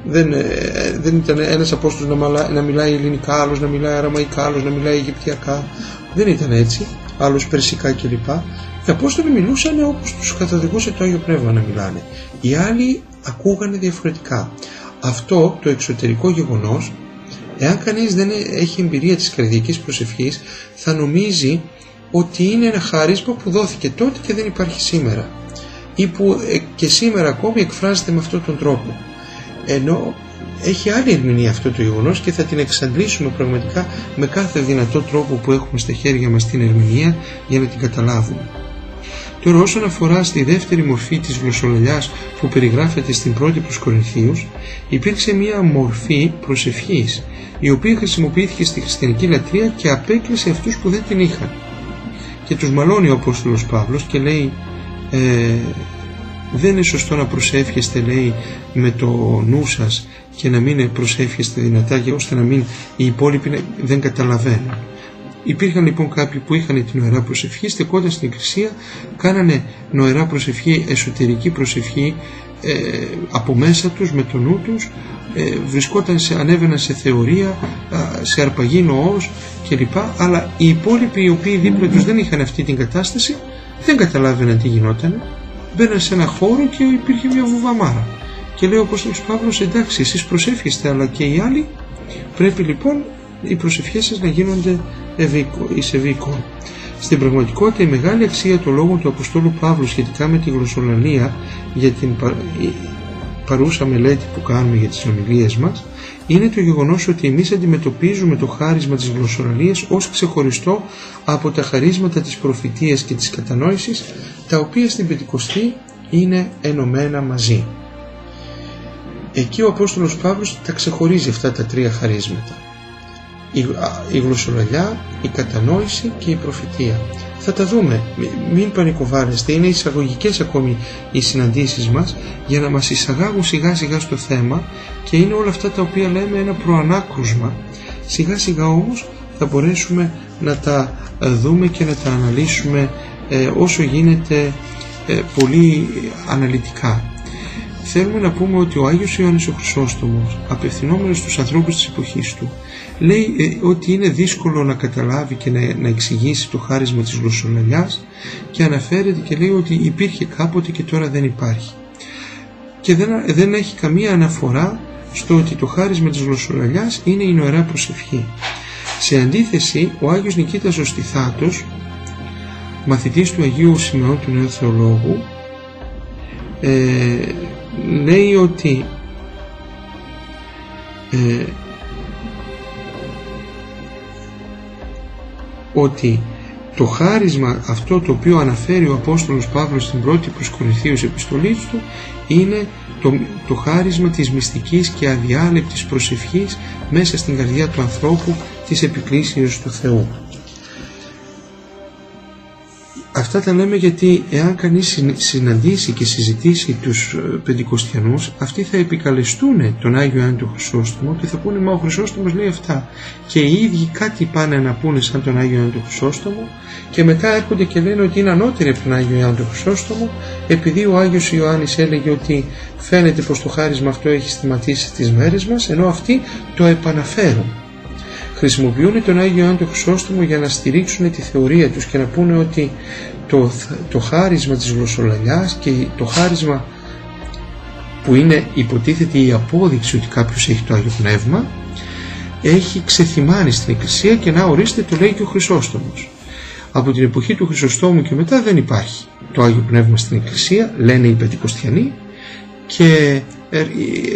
δεν, ε, δεν ήταν ένας Απόστολος να, να μιλάει ελληνικά, άλλος να μιλάει αραμαϊκά, άλλος να μιλάει αιγυπτιακά. Δεν ήταν έτσι, άλλος περσικά κλπ. Οι Απόστολοι μιλούσαν όπως τους καταδικούσε το Άγιο Πνεύμα να μιλάνε. Οι άλλοι ακούγανε διαφορετικά. Αυτό το εξωτερικό γεγονός, εάν κανείς δεν έχει εμπειρία της καρδιακής προσευχής, θα νομίζει ότι είναι ένα χάρισμα που δόθηκε τότε και δεν υπάρχει σήμερα ή που ε, και σήμερα ακόμη εκφράζεται με αυτόν τον τρόπο. Ενώ έχει άλλη ερμηνεία αυτό το γεγονός και θα την εξαντλήσουμε πραγματικά με κάθε δυνατό τρόπο που έχουμε στα χέρια μας την ερμηνεία για να την καταλάβουμε. Τώρα όσον αφορά στη δεύτερη μορφή της γλωσσολαλιάς που περιγράφεται στην πρώτη προς Κορινθίους, υπήρξε μια μορφή προσευχής, η οποία χρησιμοποιήθηκε στη χριστιανική λατρεία και απέκλεισε αυτούς που δεν την είχαν. Και τους μαλώνει ο Απόστολος Παύλος και λέει ε, δεν είναι σωστό να προσεύχεστε λέει με το νου σας και να μην προσεύχεστε δυνατά και ώστε να μην οι υπόλοιποι δεν καταλαβαίνουν. Υπήρχαν λοιπόν κάποιοι που είχαν την νοερά προσευχή, στεκόντα στην εκκλησία, κάνανε νοερά προσευχή, εσωτερική προσευχή ε, από μέσα τους, με το νου τους, ε, βρισκόταν σε, ανέβαιναν σε θεωρία, σε αρπαγή νοός κλπ. Αλλά οι υπόλοιποι οι οποίοι δίπλα τους δεν είχαν αυτή την κατάσταση, δεν καταλάβαιναν τι γινόταν. Μπαίναν σε ένα χώρο και υπήρχε μια βουβαμάρα. Και λέει ο Απόστολος Παύλος, εντάξει εσείς προσεύχεστε αλλά και οι άλλοι, πρέπει λοιπόν οι προσευχές σας να γίνονται εις ευήκο. Στην πραγματικότητα η μεγάλη αξία των λόγων του Αποστόλου Παύλου σχετικά με τη γλωσσολαλία για την παρούσα μελέτη που κάνουμε για τις ομιλίες μας είναι το γεγονός ότι εμείς αντιμετωπίζουμε το χάρισμα της γλωσσολαλίας ως ξεχωριστό από τα χαρίσματα της προφητείας και της κατανόησης τα οποία στην Πεντηκοστή είναι ενωμένα μαζί. Εκεί ο Απόστολος Παύλος τα ξεχωρίζει αυτά τα τρία χαρίσματα η γλωσσολαλιά, η κατανόηση και η προφητεία. Θα τα δούμε, μην πανικοβάρεστε, είναι εισαγωγικές ακόμη οι συναντήσεις μας για να μας εισαγάγουν σιγά σιγά στο θέμα και είναι όλα αυτά τα οποία λέμε ένα προανάκρουσμα. Σιγά σιγά όμως θα μπορέσουμε να τα ε, δούμε και να τα αναλύσουμε ε, όσο γίνεται ε, πολύ αναλυτικά. Θέλουμε να πούμε ότι ο Άγιος Ιωάννης ο Χρυσόστομος απευθυνόμενος στους ανθρώπους της εποχής του λέει ε, ότι είναι δύσκολο να καταλάβει και να, να εξηγήσει το χάρισμα της γλωσσολαλιάς και αναφέρεται και λέει ότι υπήρχε κάποτε και τώρα δεν υπάρχει. Και δεν, δεν έχει καμία αναφορά στο ότι το χάρισμα της γλωσσολαλιάς είναι η νοερά προσευχή. Σε αντίθεση, ο Άγιος Νικήτας ο Στιθάτος, μαθητής του Αγίου Σιμεών του Νέου Θεολόγου, ε, λέει ότι ε, ότι το χάρισμα αυτό το οποίο αναφέρει ο Απόστολος Παύλος στην πρώτη προς Κορινθίους επιστολής του είναι το, το χάρισμα της μυστικής και αδιάλεπτης προσευχής μέσα στην καρδιά του ανθρώπου της επικλήσεως του Θεού. Αυτά τα λέμε γιατί εάν κανείς συναντήσει και συζητήσει τους ε, Πεντηκοστιανούς αυτοί θα επικαλεστούν τον Άγιο Ιωάννη του Χρυσόστομο και θα πούνε μα ο Χρυσόστομος λέει αυτά και οι ίδιοι κάτι πάνε να πούνε σαν τον Άγιο Ιωάννη του Χρυσόστομο και μετά έρχονται και λένε ότι είναι ανώτεροι από τον Άγιο Ιωάννη του Χρυσόστομο επειδή ο Άγιος Ιωάννης έλεγε ότι φαίνεται πως το χάρισμα αυτό έχει στιματίσει τις μέρες μας ενώ αυτοί το επαναφέρουν χρησιμοποιούν τον Άγιο Ιωάννη Χρυσόστομο για να στηρίξουν τη θεωρία τους και να πούνε ότι το, το χάρισμα της γλωσσολαλιάς και το χάρισμα που είναι υποτίθεται η απόδειξη ότι κάποιος έχει το Άγιο Πνεύμα έχει ξεθυμάνει στην Εκκλησία και να ορίστε το λέει και ο Χρυσόστομος. Από την εποχή του Χρυσοστόμου και μετά δεν υπάρχει το Άγιο Πνεύμα στην Εκκλησία, λένε οι Πεντηκοστιανοί και ε,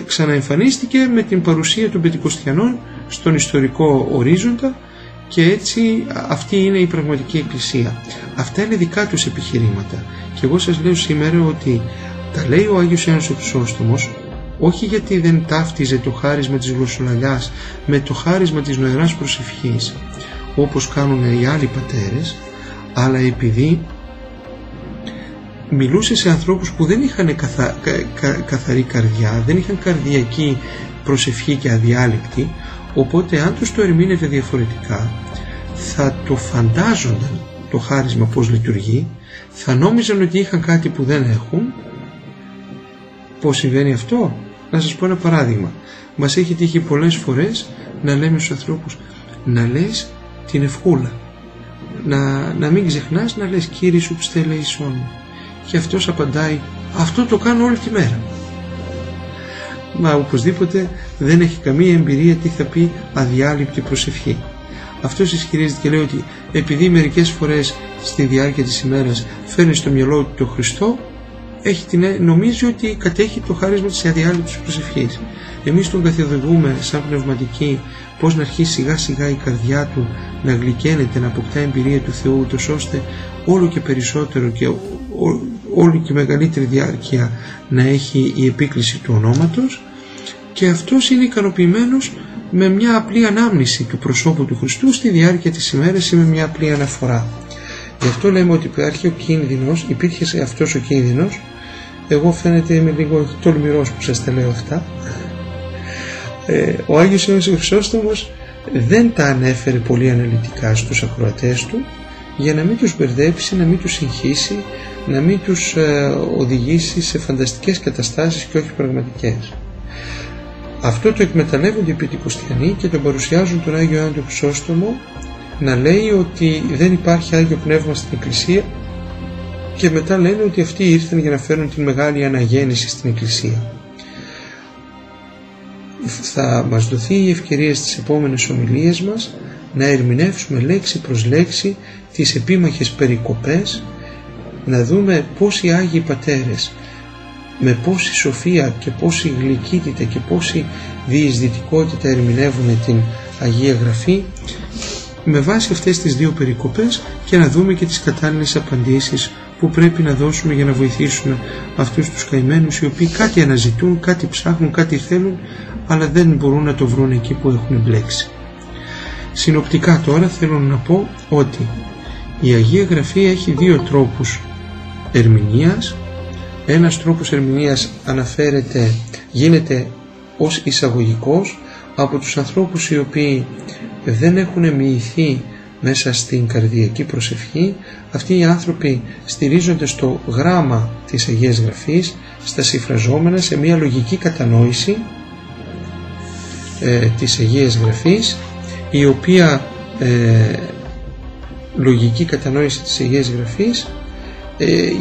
ξαναεμφανίστηκε με την παρουσία των Πεντηκοστιανών στον ιστορικό ορίζοντα και έτσι αυτή είναι η πραγματική εκκλησία. Αυτά είναι δικά τους επιχειρήματα και εγώ σας λέω σήμερα ότι τα λέει ο Άγιος Ιωάννης ο Χρυσόστομος όχι γιατί δεν ταύτιζε το χάρισμα της γλωσσολαλιάς με το χάρισμα της νοεράς προσευχής όπως κάνουν οι άλλοι πατέρες αλλά επειδή μιλούσε σε ανθρώπους που δεν είχαν καθαρή καρδιά, δεν είχαν καρδιακή προσευχή και αδιάλειπτη Οπότε αν τους το ερμήνευε διαφορετικά θα το φαντάζονταν το χάρισμα πώς λειτουργεί, θα νόμιζαν ότι είχαν κάτι που δεν έχουν. Πώς συμβαίνει αυτό; Να σας πω ένα παράδειγμα. Μας έχει τύχει πολλές φορές να λέμε στους ανθρώπους να λες την ευχούλα. Να, να μην ξεχνάς να λες Κύριε σου ψτελεϊσόν. Και αυτός απαντάει αυτό το κάνω όλη τη μέρα. Μα οπωσδήποτε δεν έχει καμία εμπειρία τι θα πει αδιάλειπτη προσευχή. Αυτός ισχυρίζεται και λέει ότι επειδή μερικές φορές στη διάρκεια της ημέρας φέρνει στο μυαλό του το Χριστό, έχει την, νομίζει ότι κατέχει το χάρισμα της αδιάλειπτης προσευχής. Εμείς τον καθοδηγούμε σαν πνευματική πώς να αρχίσει σιγά σιγά η καρδιά του να γλυκαίνεται, να αποκτά εμπειρία του Θεού, ούτως ώστε όλο και περισσότερο και όλο και μεγαλύτερη διάρκεια να έχει η επίκληση του ονόματος και αυτός είναι ικανοποιημένος με μια απλή ανάμνηση του προσώπου του Χριστού στη διάρκεια της ημέρας ή με μια απλή αναφορά. Γι' αυτό λέμε ότι υπάρχει ο κίνδυνος, υπήρχε σε αυτός ο κίνδυνος, εγώ φαίνεται είμαι λίγο τολμηρός που σας τα λέω αυτά, ε, ο Άγιος Ιωάννης Χρυσόστομος δεν τα ανέφερε πολύ αναλυτικά στους ακροατές του για να μην τους μπερδέψει, να μην τους συγχύσει, να μην τους ε, οδηγήσει σε φανταστικές καταστάσεις και όχι πραγματικές. Αυτό το εκμεταλλεύονται οι Πεντηκοστιανοί και τον παρουσιάζουν τον Άγιο Ιωάννη Χρυσόστομο να λέει ότι δεν υπάρχει Άγιο Πνεύμα στην Εκκλησία και μετά λένε ότι αυτοί ήρθαν για να φέρουν την μεγάλη αναγέννηση στην Εκκλησία. Θα μας δοθεί η ευκαιρία στις επόμενες ομιλίες μας να ερμηνεύσουμε λέξη προς λέξη τις επίμαχες περικοπές να δούμε πώς οι Άγιοι Πατέρες με πόση σοφία και πόση γλυκύτητα και πόση διεισδυτικότητα ερμηνεύουν την Αγία Γραφή με βάση αυτές τις δύο περικοπές και να δούμε και τις κατάλληλες απαντήσεις που πρέπει να δώσουμε για να βοηθήσουμε αυτούς τους καημένους οι οποίοι κάτι αναζητούν, κάτι ψάχνουν, κάτι θέλουν αλλά δεν μπορούν να το βρουν εκεί που έχουν μπλέξει. Συνοπτικά τώρα θέλω να πω ότι η Αγία Γραφή έχει δύο τρόπους ερμηνείας. Ένας τρόπος ερμηνείας αναφέρεται, γίνεται ως εισαγωγικός από τους ανθρώπους οι οποίοι δεν έχουν μοιηθεί μέσα στην καρδιακή προσευχή. Αυτοί οι άνθρωποι στηρίζονται στο γράμμα της Αγίας Γραφής στα συμφραζόμενα σε μια λογική κατανόηση ε, της Αγίας Γραφής η οποία ε, λογική κατανόηση της Αγίας Γραφής ε,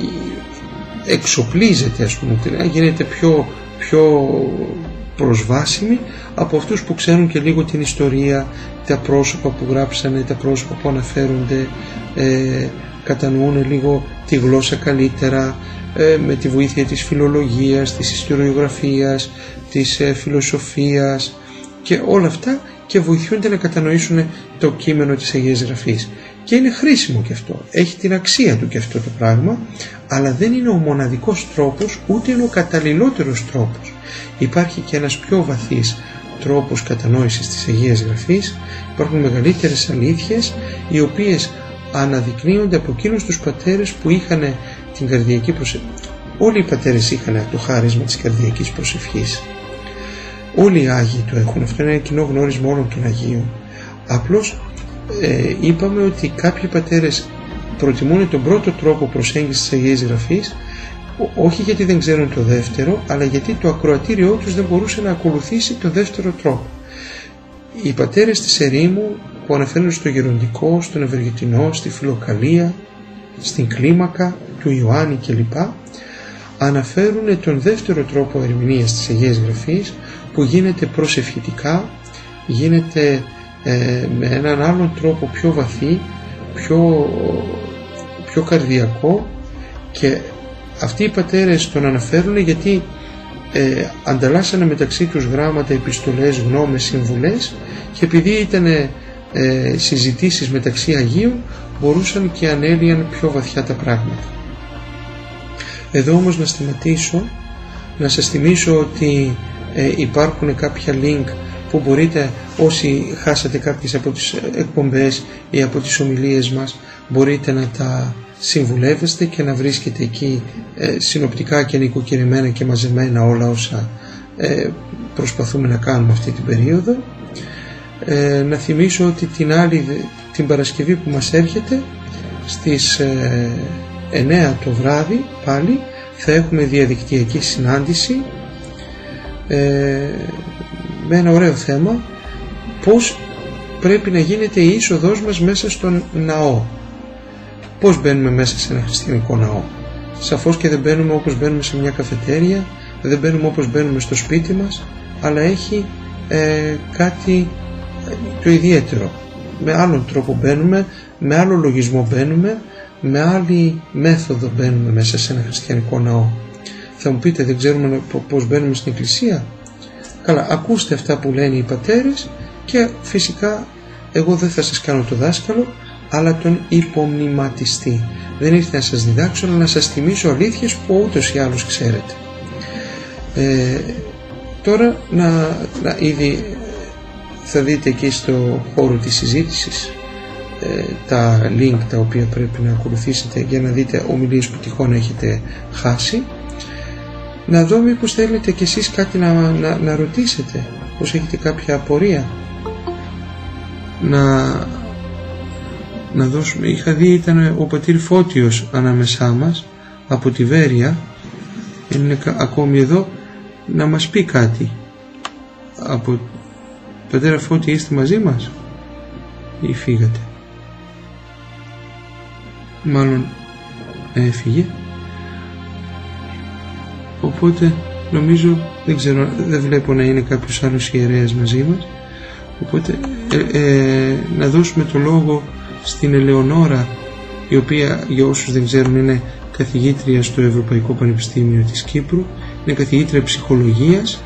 εξοπλίζεται ας πούμε, γίνεται πιο, πιο προσβάσιμη από αυτούς που ξέρουν και λίγο την ιστορία, τα πρόσωπα που γράψανε, τα πρόσωπα που αναφέρονται, ε, κατανοούν λίγο τη γλώσσα καλύτερα, ε, με τη βοήθεια της φιλολογίας, της ιστοριογραφίας, της ε, φιλοσοφίας και όλα αυτά και βοηθούνται να κατανοήσουν το κείμενο της Αγίας Γραφής και είναι χρήσιμο και αυτό. Έχει την αξία του και αυτό το πράγμα, αλλά δεν είναι ο μοναδικός τρόπος, ούτε είναι ο καταλληλότερος τρόπος. Υπάρχει και ένας πιο βαθύς τρόπος κατανόησης της Αγίας Γραφής, υπάρχουν μεγαλύτερες αλήθειες, οι οποίες αναδεικνύονται από εκείνους τους πατέρες που είχαν την καρδιακή προσευχή. Όλοι οι πατέρες είχαν το χάρισμα της καρδιακής προσευχής. Όλοι οι Άγιοι το έχουν. Αυτό είναι ένα κοινό γνώρισμα όλων των Αγίων. Απλώς ε, είπαμε ότι κάποιοι πατέρες προτιμούν τον πρώτο τρόπο προσέγγισης της Αγίας Γραφής όχι γιατί δεν ξέρουν το δεύτερο αλλά γιατί το ακροατήριό τους δεν μπορούσε να ακολουθήσει το δεύτερο τρόπο. Οι πατέρες της ερήμου που αναφέρουν στο γεροντικό, στον ευεργετινό, στη φιλοκαλία, στην κλίμακα του Ιωάννη κλπ αναφέρουν τον δεύτερο τρόπο ερμηνείας της Αγίας Γραφής που γίνεται προσευχητικά, γίνεται ε, με έναν άλλον τρόπο πιο βαθύ, πιο, πιο καρδιακό και αυτοί οι πατέρες τον αναφέρουν γιατί ε, ανταλλάσσανε μεταξύ τους γράμματα, επιστολές, γνώμες, συμβουλές και επειδή ήταν ε, συζητήσεις μεταξύ Αγίων μπορούσαν και ανέλυαν πιο βαθιά τα πράγματα. Εδώ όμως να σταματήσω, να σας θυμίσω ότι ε, υπάρχουν κάποια link που μπορείτε όσοι χάσατε κάποιες από τις εκπομπές ή από τις ομιλίες μας μπορείτε να τα συμβουλεύεστε και να βρίσκετε εκεί ε, συνοπτικά και νοικοκυριμένα και μαζεμένα όλα όσα ε, προσπαθούμε να κάνουμε αυτή την περίοδο. ε, να θυμίσω ότι την άλλη την Παρασκευή που μας έρχεται στις 9 ε, το βράδυ πάλι θα έχουμε διαδικτυακή συνάντηση ε, με ένα ωραίο θέμα πώς πρέπει να γίνεται η είσοδός μας μέσα στον ναό. Πώς μπαίνουμε μέσα σε ένα χριστιανικό ναό. Σαφώς και δεν μπαίνουμε όπως μπαίνουμε σε μια καφετέρια δεν μπαίνουμε όπως μπαίνουμε στο σπίτι μας αλλά έχει ε, κάτι ε, το ιδιαίτερο. Με άλλον τρόπο μπαίνουμε με άλλο λογισμό μπαίνουμε με άλλη μέθοδο μπαίνουμε μέσα σε ένα χριστιανικό ναό. Θα μου πείτε δεν ξέρουμε πως μπαίνουμε στην εκκλησία; Καλά ακούστε αυτά που λένε οι πατέρες και φυσικά εγώ δεν θα σας κάνω το δάσκαλο αλλά τον υπομνηματιστή. Δεν ήρθε να σας διδάξω αλλά να σας θυμίσω αλήθειες που ούτως ή άλλως ξέρετε. Ε, τώρα να, να ήδη θα δείτε εκεί στο χώρο της συζήτησης ε, τα link τα οποία πρέπει να ακολουθήσετε για να δείτε ομιλίες που τυχόν έχετε χάσει να δω μήπως θέλετε κι εσείς κάτι να, να, να ρωτήσετε πως έχετε κάποια απορία. Να, να δώσουμε είχα δει ήταν ο πατήρ Φώτιος ανάμεσά μας από τη Βέρεια. Είναι ακόμη εδώ να μας πει κάτι. Από πατέρα Φώτη είστε μαζί μας; Ή φύγατε; Μάλλον έφυγε οπότε νομίζω δεν ξέρω δεν βλέπω να είναι κάποιος άλλος ιερέας μαζί μας. Οπότε ε, ε, να δώσουμε το λόγο στην Ελεονόρα η οποία για όσους δεν ξέρουν είναι καθηγήτρια στο Ευρωπαϊκό Πανεπιστήμιο της Κύπρου είναι καθηγήτρια ψυχολογίας.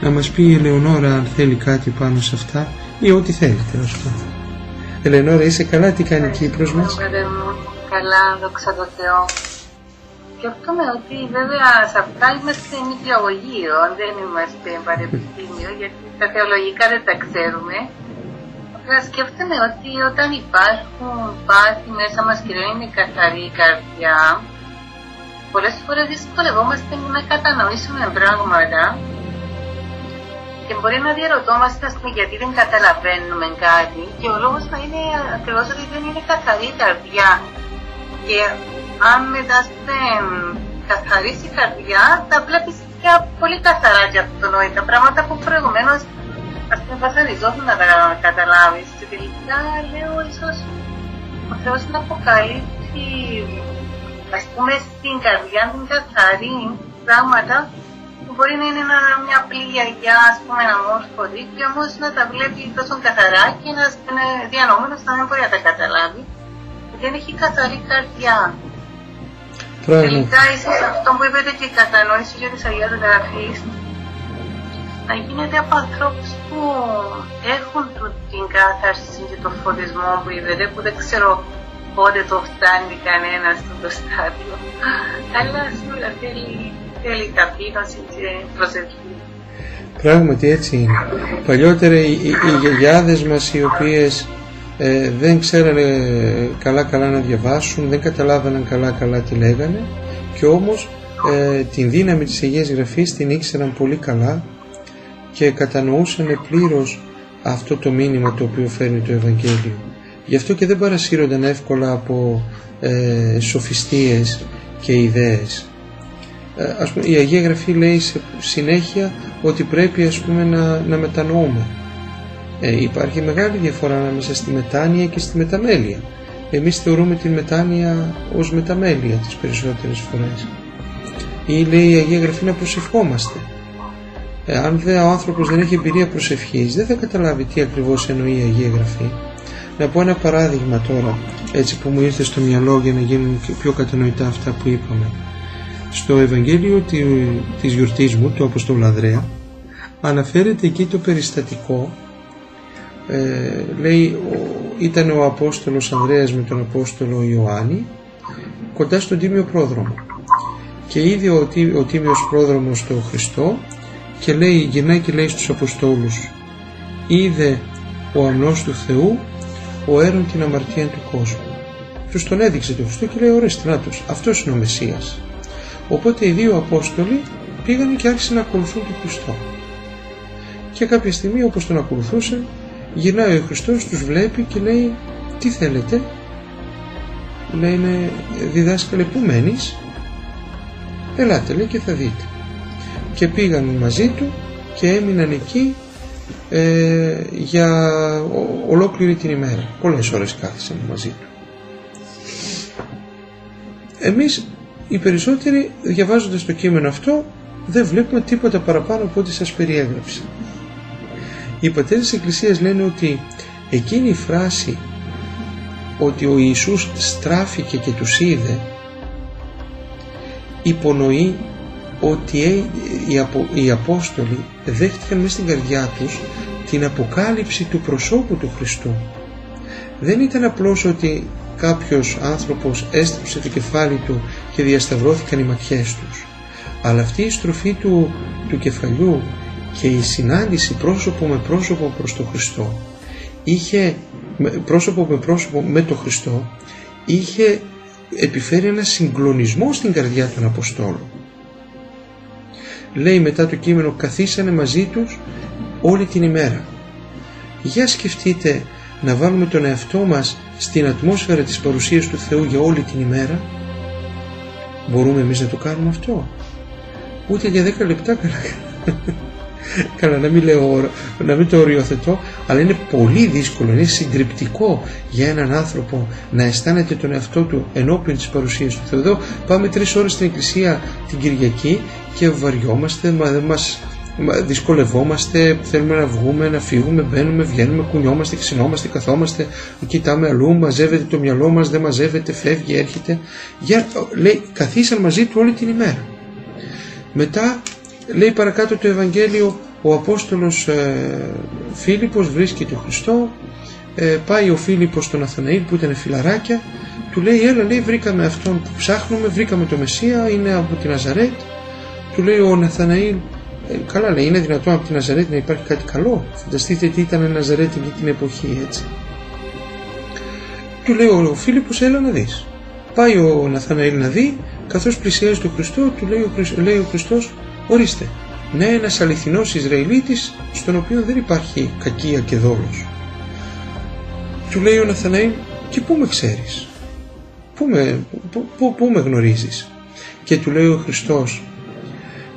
Να μας πει η Ελεονόρα αν θέλει κάτι πάνω σε αυτά ή ό,τι θέλει τέλος πάντων Ελεονόρα είσαι καλά τι κάνει η Κύπρος μας; Καλά, δόξα τω Θεώ. Σκέφτομαι ότι βέβαια σε αυτά είμαστε νηπιαγωγείο, δεν είμαστε πανεπιστήμιο, γιατί τα θεολογικά δεν τα ξέρουμε. Αλλά σκέφτομαι ότι όταν υπάρχουν πάθη μέσα μας και δεν είναι καθαρή καρδιά, πολλές φορές δυσκολευόμαστε να κατανοήσουμε πράγματα και μπορεί να διαρωτόμαστε γιατί δεν καταλαβαίνουμε κάτι και ο λόγος θα είναι ακριβώς ότι δεν είναι καθαρή καρδιά και αν μετά στην καθαρίσει η καρδιά, θα βλέπει πια πολύ καθαρά και αυτονόητα πράγματα που προηγουμένως ας πούμε βασανιζόταν να τα καταλάβεις. Και τελικά λέω ίσω ο Θεός να αποκαλύψει ας πούμε στην καρδιά την καθαρή πράγματα που μπορεί να είναι μια απλή γιαγιά, ας πούμε, ένα μόρφωτη, και όμως να τα βλέπει τόσο καθαρά και να είναι διανοούμενο να μην μπορεί να τα καταλάβει δεν έχει καθαρή καρδιά. Τελικά ίσως αυτό που είπατε και η κατανόηση για τις Αγίας Γραφής να γίνεται από ανθρώπους που έχουν την κάθαρση και το φωτισμό που είπατε που δεν ξέρω πότε το φτάνει κανένας στο στάδιο αλλά σίγουρα θέλει, θέλει ταπείνωση και προσευχή. Πράγματι έτσι είναι. Παλιότερα οι, οι, οι γιαγιάδες μας οι οποίες ε, δεν ξέρανε καλά καλά να διαβάσουν, δεν καταλάβαιναν καλά καλά τι λέγανε και όμως ε, την δύναμη της Αγίας Γραφής την ήξεραν πολύ καλά και κατανοούσαν πλήρως αυτό το μήνυμα το οποίο φέρνει το Ευαγγέλιο. Γι' αυτό και δεν παρασύρονταν εύκολα από ε, σοφιστίες και ιδέες. Ε, ας πούμε, η Αγία Γραφή λέει σε συνέχεια ότι πρέπει ας πούμε να, να μετανοούμε ε, υπάρχει μεγάλη διαφορά ανάμεσα στη μετάνοια και στη μεταμέλεια. Εμείς θεωρούμε την μετάνοια ως μεταμέλεια τις περισσότερες φορές. Ή λέει η Αγία Γραφή να προσευχόμαστε. Ε, αν δε ο άνθρωπος δεν έχει εμπειρία προσευχής δεν θα καταλάβει τι ακριβώς εννοεί η Αγία Γραφή. Να πω ένα παράδειγμα τώρα, έτσι που μου ήρθε στο μυαλό για να γίνουν πιο κατανοητά αυτά που είπαμε. Στο Ευαγγέλιο της γιορτής μου, του Αποστόλου Ανδρέα, αναφέρεται εκεί το περιστατικό ε, λέει ήταν ο Απόστολος Ανδρέας με τον Απόστολο Ιωάννη κοντά στον Τίμιο Πρόδρομο. Και είδε ο, ο Τίμιος Πρόδρομος τον Χριστό και λέει, γυρνάει και λέει στους Αποστόλους είδε ο αμνός του Θεού ο έρων την αμαρτία του κόσμου τους τον έδειξε τον Χριστό και λέει ωραία στράτος αυτός είναι ο Μεσσίας οπότε οι δύο Απόστολοι πήγαν και άρχισαν να ακολουθούν τον Χριστό. Και κάποια στιγμή όπως τον ακολουθούσαν γυρνάει ο Χριστός, τους βλέπει και λέει τι θέλετε; Λένε διδάσκαλε που μένεις; Ελάτε λέει και θα δείτε και πήγαν μαζί του και έμειναν εκεί ε, για ολόκληρη την ημέρα. Πολλές ώρες κάθισαν μαζί του. Εμείς οι περισσότεροι διαβάζοντας το κείμενο αυτό δεν βλέπουμε τίποτα παραπάνω από ό,τι σας περιέγραψα οι πατέρες της Εκκλησίας λένε ότι εκείνη η φράση ότι ο Ιησούς στράφηκε και τους είδε υπονοεί ότι οι Απόστολοι δέχτηκαν μέσα στην καρδιά τους την αποκάλυψη του προσώπου του Χριστού. Δεν ήταν απλώς ότι κάποιος άνθρωπος έστρεψε το κεφάλι του και διασταυρώθηκαν οι ματιές τους. Αλλά αυτή η στροφή του, του κεφαλιού και η συνάντηση πρόσωπο με πρόσωπο προς τον Χριστό είχε πρόσωπο με πρόσωπο με τον Χριστό είχε επιφέρει ένα συγκλονισμό στην καρδιά των Αποστόλων. Λέει μετά το κείμενο καθίσανε μαζί τους όλη την ημέρα. Για σκεφτείτε να βάλουμε τον εαυτό μας στην ατμόσφαιρα της παρουσίας του Θεού για όλη την ημέρα. Μπορούμε εμείς να το κάνουμε αυτό; Ούτε για 10 λεπτά καλά. Καλά να μην, λέω, να μην το οριοθετώ, αλλά είναι πολύ δύσκολο, είναι συντριπτικό για έναν άνθρωπο να αισθάνεται τον εαυτό του ενώπιον της παρουσίας του Θεού. Εδώ πάμε τρεις ώρες στην εκκλησία την Κυριακή και βαριόμαστε, μας, μας, δυσκολευόμαστε, θέλουμε να βγούμε, να φύγουμε, μπαίνουμε, βγαίνουμε, κουνιόμαστε, ξυνόμαστε, καθόμαστε, κοιτάμε αλλού, μαζεύεται το μυαλό μας, δεν μαζεύεται, φεύγει, έρχεται. Για, λέει, καθίσαν μαζί του όλη την ημέρα. Μετά λέει παρακάτω το Ευαγγέλιο ο Απόστολος ε, Φίλιππος βρίσκει τον Χριστό ε, πάει ο Φίλιππος στον Αθαναήλ που ήταν φιλαράκια του λέει έλα λέει βρήκαμε αυτόν που ψάχνουμε βρήκαμε το Μεσσία είναι από την Ναζαρέτ του λέει ο Ναθαναήλ ε, καλά λέει είναι δυνατόν από την Ναζαρέτ να υπάρχει κάτι καλό; Φανταστείτε τι ήταν η Ναζαρέτ εκείνη την εποχή έτσι του λέει ο Φίλιππος έλα να δεις πάει ο Ναθαναήλ να δει καθώς πλησιάζει τον Χριστό του λέει ο, λέει ο Χριστός Ορίστε, ναι ένας αληθινός Ισραηλίτης στον οποίο δεν υπάρχει κακία και δόλος. Του λέει ο Ναθαναήλ και πού με ξέρεις, πού με, πού, πού, με γνωρίζεις; Και του λέει ο Χριστός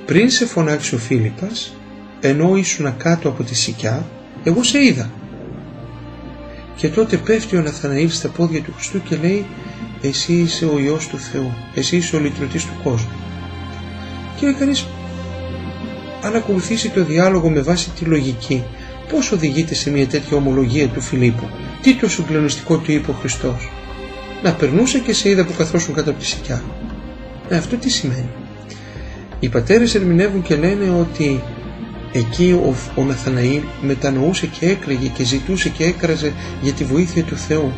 πριν σε φωνάξει ο Φίλιππας ενώ ήσουν κάτω από τη σικιά εγώ σε είδα. Και τότε πέφτει ο Ναθαναήλ στα πόδια του Χριστού και λέει εσύ είσαι ο Υιός του Θεού, εσύ είσαι ο λυτρωτής του κόσμου. Και κανείς αν ακολουθήσει το διάλογο με βάση τη λογική, πώς οδηγείται σε μια τέτοια ομολογία του Φιλίππου, τι το συγκλονιστικό του είπε ο Χριστός; Να περνούσε και σε είδα που καθόσουν κάτω από τη σικιά. Ε, αυτό τι σημαίνει; Οι πατέρες ερμηνεύουν και λένε ότι εκεί ο, ο Ναθαναήλ μετανοούσε και έκλαιγε και ζητούσε και έκραζε για τη βοήθεια του Θεού.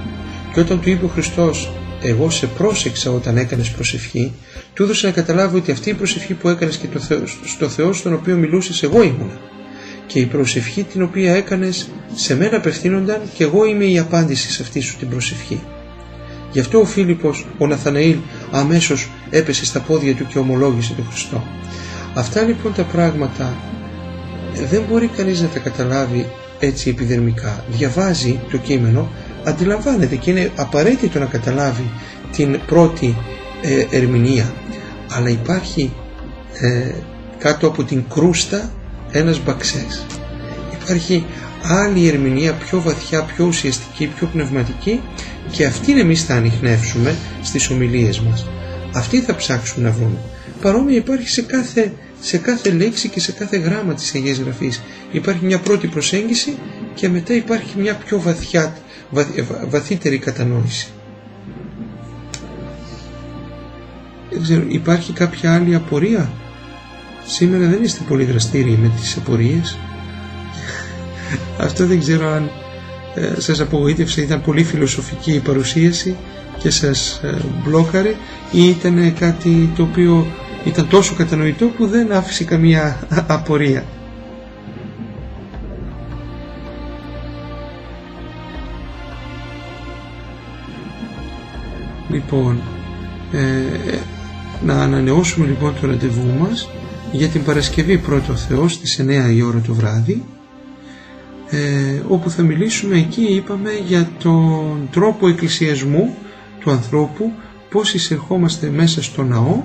Και όταν του είπε ο Χριστός εγώ σε πρόσεξα όταν έκανες προσευχή, του έδωσε να καταλάβει ότι αυτή η προσευχή που έκανες και το Θεό, στο Θεό στον οποίο μιλούσες εγώ ήμουνα. Και η προσευχή την οποία έκανες σε μένα απευθύνονταν και εγώ είμαι η απάντηση σε αυτή σου την προσευχή. Γι' αυτό ο Φίλιππος, ο Ναθαναήλ, αμέσως έπεσε στα πόδια του και ομολόγησε τον Χριστό. Αυτά λοιπόν τα πράγματα δεν μπορεί κανείς να τα καταλάβει έτσι επιδερμικά. Διαβάζει το κείμενο αντιλαμβάνεται και είναι απαραίτητο να καταλάβει την πρώτη ε, ερμηνεία. Αλλά υπάρχει ε, κάτω από την κρούστα ένας μπαξές. Υπάρχει άλλη ερμηνεία πιο βαθιά, πιο ουσιαστική, πιο πνευματική και αυτήν εμείς θα ανοιχνεύσουμε στις ομιλίες μας. Αυτή θα ψάξουμε να βρούμε παρόμοια υπάρχει σε κάθε, σε κάθε λέξη και σε κάθε γράμμα της Αγίας Γραφής. Υπάρχει μια πρώτη προσέγγιση και μετά υπάρχει μια πιο βαθιά βαθύτερη κατανόηση. Δεν ξέρω, υπάρχει κάποια άλλη απορία; Σήμερα δεν είστε πολύ δραστήριοι με τις απορίες. Αυτό δεν ξέρω αν ε, σας απογοήτευσε, ήταν πολύ φιλοσοφική η παρουσίαση και σας ε, μπλόκαρε ή ήταν κάτι το οποίο ήταν τόσο κατανοητό που δεν άφησε καμία απορία; Λοιπόν, ε, να ανανεώσουμε λοιπόν το ραντεβού μας για την Παρασκευή πρώτο Θεός στις 9 η ώρα το βράδυ ε, όπου θα μιλήσουμε εκεί είπαμε για τον τρόπο εκκλησιασμού του ανθρώπου πώς εισερχόμαστε μέσα στο ναό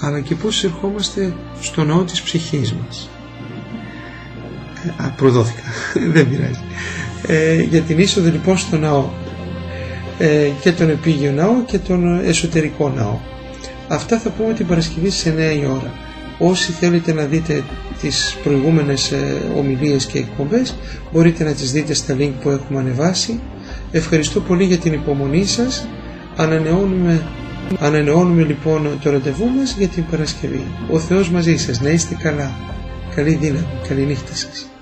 αλλά και πώς εισερχόμαστε στο ναό της ψυχής μας. Ε, α, προδόθηκα. Δεν πειράζει. Ε, για την είσοδο λοιπόν στο ναό. Ε, και τον επίγειο ναό και τον εσωτερικό ναό αυτά θα πούμε την Παρασκευή στις 9 η ώρα. Όσοι θέλετε να δείτε τις προηγούμενες ε, ομιλίες και εκπομπές μπορείτε να τις δείτε στα link που έχουμε ανεβάσει. Ευχαριστώ πολύ για την υπομονή σας. Ανανεώνουμε, ανανεώνουμε λοιπόν το ραντεβού μας για την Παρασκευή. Ο Θεός μαζί σας. Να είστε καλά. Καλή δύναμη, καλή νύχτα σας